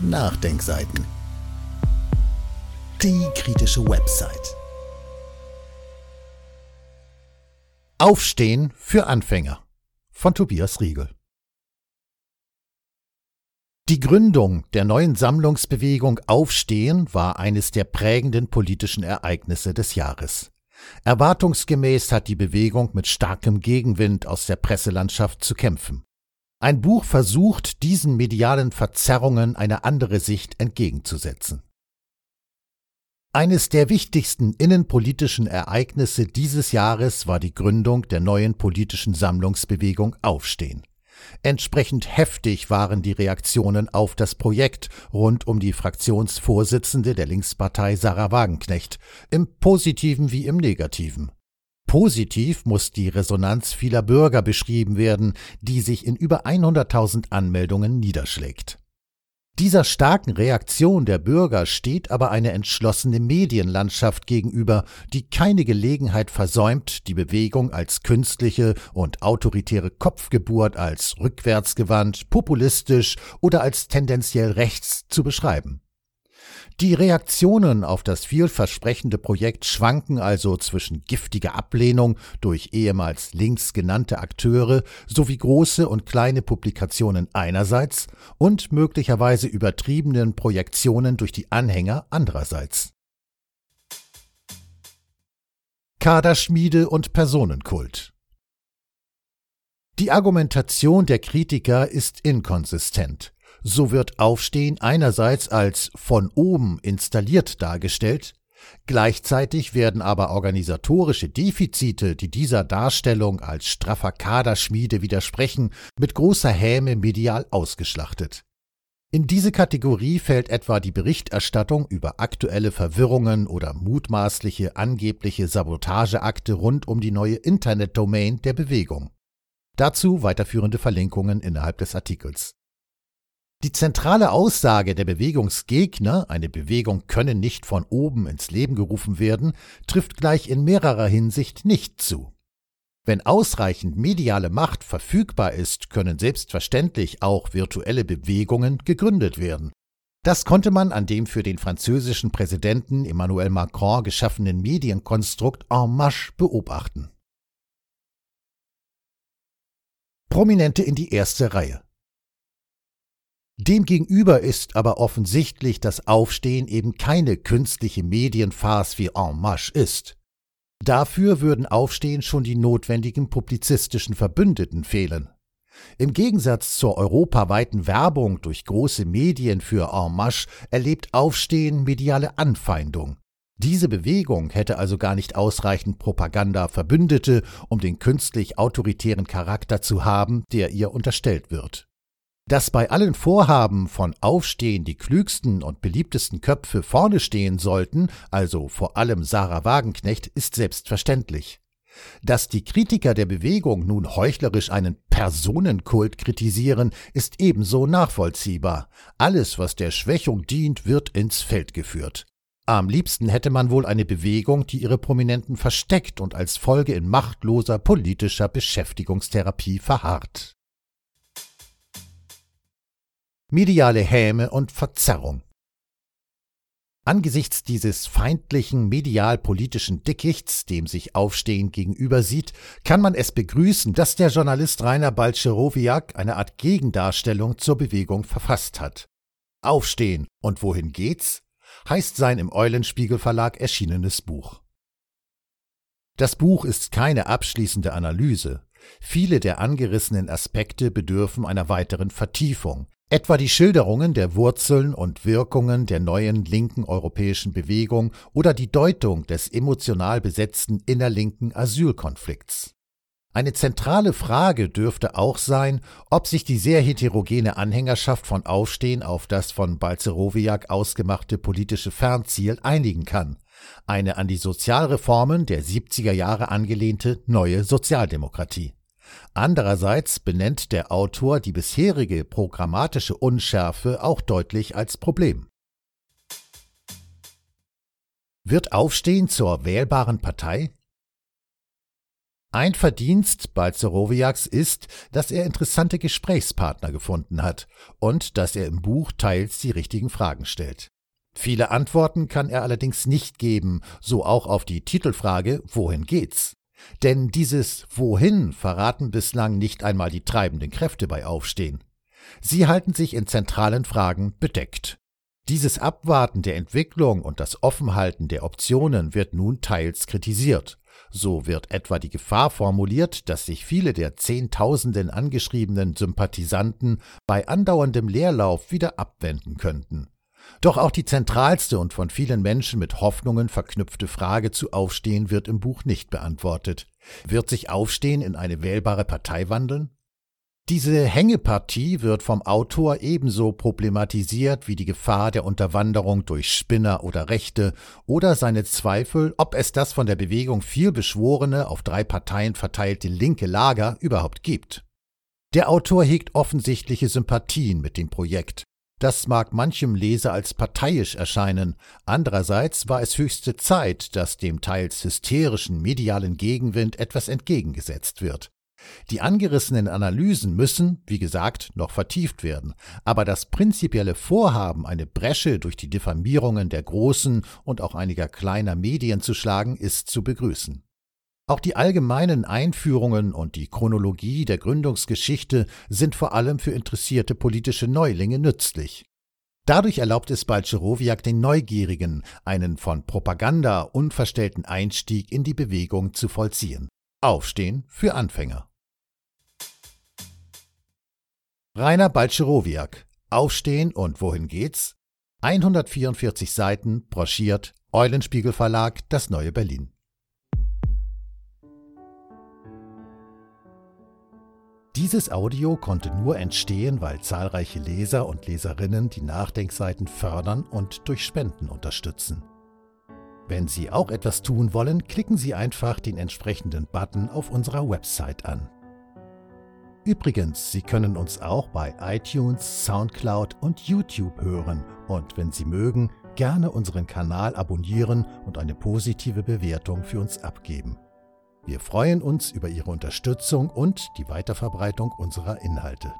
Nachdenkseiten. Die kritische Website. Aufstehen für Anfänger von Tobias Riegel. Die Gründung der neuen Sammlungsbewegung Aufstehen war eines der prägenden politischen Ereignisse des Jahres. Erwartungsgemäß hat die Bewegung mit starkem Gegenwind aus der Presselandschaft zu kämpfen. Ein Buch versucht, diesen medialen Verzerrungen eine andere Sicht entgegenzusetzen. Eines der wichtigsten innenpolitischen Ereignisse dieses Jahres war die Gründung der neuen politischen Sammlungsbewegung Aufstehen. Entsprechend heftig waren die Reaktionen auf das Projekt rund um die Fraktionsvorsitzende der Linkspartei Sarah Wagenknecht, im positiven wie im negativen. Positiv muss die Resonanz vieler Bürger beschrieben werden, die sich in über 100.000 Anmeldungen niederschlägt. Dieser starken Reaktion der Bürger steht aber eine entschlossene Medienlandschaft gegenüber, die keine Gelegenheit versäumt, die Bewegung als künstliche und autoritäre Kopfgeburt als rückwärtsgewandt, populistisch oder als tendenziell rechts zu beschreiben. Die Reaktionen auf das vielversprechende Projekt schwanken also zwischen giftiger Ablehnung durch ehemals links genannte Akteure sowie große und kleine Publikationen einerseits und möglicherweise übertriebenen Projektionen durch die Anhänger andererseits. Kaderschmiede und Personenkult Die Argumentation der Kritiker ist inkonsistent. So wird Aufstehen einerseits als von oben installiert dargestellt, Gleichzeitig werden aber organisatorische Defizite, die dieser Darstellung als straffer Kaderschmiede widersprechen, mit großer Häme medial ausgeschlachtet. In diese Kategorie fällt etwa die Berichterstattung über aktuelle Verwirrungen oder mutmaßliche angebliche Sabotageakte rund um die neue Internetdomain der Bewegung. Dazu weiterführende Verlinkungen innerhalb des Artikels. Die zentrale Aussage der Bewegungsgegner, eine Bewegung könne nicht von oben ins Leben gerufen werden, trifft gleich in mehrerer Hinsicht nicht zu. Wenn ausreichend mediale Macht verfügbar ist, können selbstverständlich auch virtuelle Bewegungen gegründet werden. Das konnte man an dem für den französischen Präsidenten Emmanuel Macron geschaffenen Medienkonstrukt En Marche beobachten. Prominente in die erste Reihe. Demgegenüber ist aber offensichtlich, dass Aufstehen eben keine künstliche Medienfarce wie En Marche ist. Dafür würden Aufstehen schon die notwendigen publizistischen Verbündeten fehlen. Im Gegensatz zur europaweiten Werbung durch große Medien für En Marche erlebt Aufstehen mediale Anfeindung. Diese Bewegung hätte also gar nicht ausreichend Propaganda-Verbündete, um den künstlich autoritären Charakter zu haben, der ihr unterstellt wird. Dass bei allen Vorhaben von Aufstehen die klügsten und beliebtesten Köpfe vorne stehen sollten, also vor allem Sarah Wagenknecht, ist selbstverständlich. Dass die Kritiker der Bewegung nun heuchlerisch einen Personenkult kritisieren, ist ebenso nachvollziehbar. Alles, was der Schwächung dient, wird ins Feld geführt. Am liebsten hätte man wohl eine Bewegung, die ihre Prominenten versteckt und als Folge in machtloser politischer Beschäftigungstherapie verharrt mediale Häme und Verzerrung. Angesichts dieses feindlichen medial-politischen Dickichts, dem sich Aufstehen gegenüber sieht, kann man es begrüßen, dass der Journalist Rainer Balcherowiak eine Art Gegendarstellung zur Bewegung verfasst hat. Aufstehen und wohin geht's? heißt sein im Eulenspiegel Verlag erschienenes Buch. Das Buch ist keine abschließende Analyse. Viele der angerissenen Aspekte bedürfen einer weiteren Vertiefung, Etwa die Schilderungen der Wurzeln und Wirkungen der neuen linken europäischen Bewegung oder die Deutung des emotional besetzten innerlinken Asylkonflikts. Eine zentrale Frage dürfte auch sein, ob sich die sehr heterogene Anhängerschaft von Aufstehen auf das von Balzerowiak ausgemachte politische Fernziel einigen kann, eine an die Sozialreformen der 70er Jahre angelehnte neue Sozialdemokratie. Andererseits benennt der Autor die bisherige programmatische Unschärfe auch deutlich als Problem. Wird Aufstehen zur wählbaren Partei? Ein Verdienst Balzerowiaks ist, dass er interessante Gesprächspartner gefunden hat und dass er im Buch teils die richtigen Fragen stellt. Viele Antworten kann er allerdings nicht geben, so auch auf die Titelfrage Wohin geht's? Denn dieses Wohin verraten bislang nicht einmal die treibenden Kräfte bei Aufstehen. Sie halten sich in zentralen Fragen bedeckt. Dieses Abwarten der Entwicklung und das Offenhalten der Optionen wird nun teils kritisiert. So wird etwa die Gefahr formuliert, dass sich viele der Zehntausenden angeschriebenen Sympathisanten bei andauerndem Leerlauf wieder abwenden könnten. Doch auch die zentralste und von vielen Menschen mit Hoffnungen verknüpfte Frage zu Aufstehen wird im Buch nicht beantwortet. Wird sich Aufstehen in eine wählbare Partei wandeln? Diese Hängepartie wird vom Autor ebenso problematisiert wie die Gefahr der Unterwanderung durch Spinner oder Rechte oder seine Zweifel, ob es das von der Bewegung viel beschworene, auf drei Parteien verteilte linke Lager überhaupt gibt. Der Autor hegt offensichtliche Sympathien mit dem Projekt. Das mag manchem Leser als parteiisch erscheinen, andererseits war es höchste Zeit, dass dem teils hysterischen medialen Gegenwind etwas entgegengesetzt wird. Die angerissenen Analysen müssen, wie gesagt, noch vertieft werden, aber das prinzipielle Vorhaben, eine Bresche durch die Diffamierungen der großen und auch einiger kleiner Medien zu schlagen, ist zu begrüßen. Auch die allgemeinen Einführungen und die Chronologie der Gründungsgeschichte sind vor allem für interessierte politische Neulinge nützlich. Dadurch erlaubt es Balcherowiak den Neugierigen, einen von Propaganda unverstellten Einstieg in die Bewegung zu vollziehen. Aufstehen für Anfänger. Rainer Balcherowiak Aufstehen und wohin geht's? 144 Seiten, broschiert, Eulenspiegel Verlag, das neue Berlin. Dieses Audio konnte nur entstehen, weil zahlreiche Leser und Leserinnen die Nachdenkseiten fördern und durch Spenden unterstützen. Wenn Sie auch etwas tun wollen, klicken Sie einfach den entsprechenden Button auf unserer Website an. Übrigens, Sie können uns auch bei iTunes, SoundCloud und YouTube hören und wenn Sie mögen, gerne unseren Kanal abonnieren und eine positive Bewertung für uns abgeben. Wir freuen uns über Ihre Unterstützung und die Weiterverbreitung unserer Inhalte.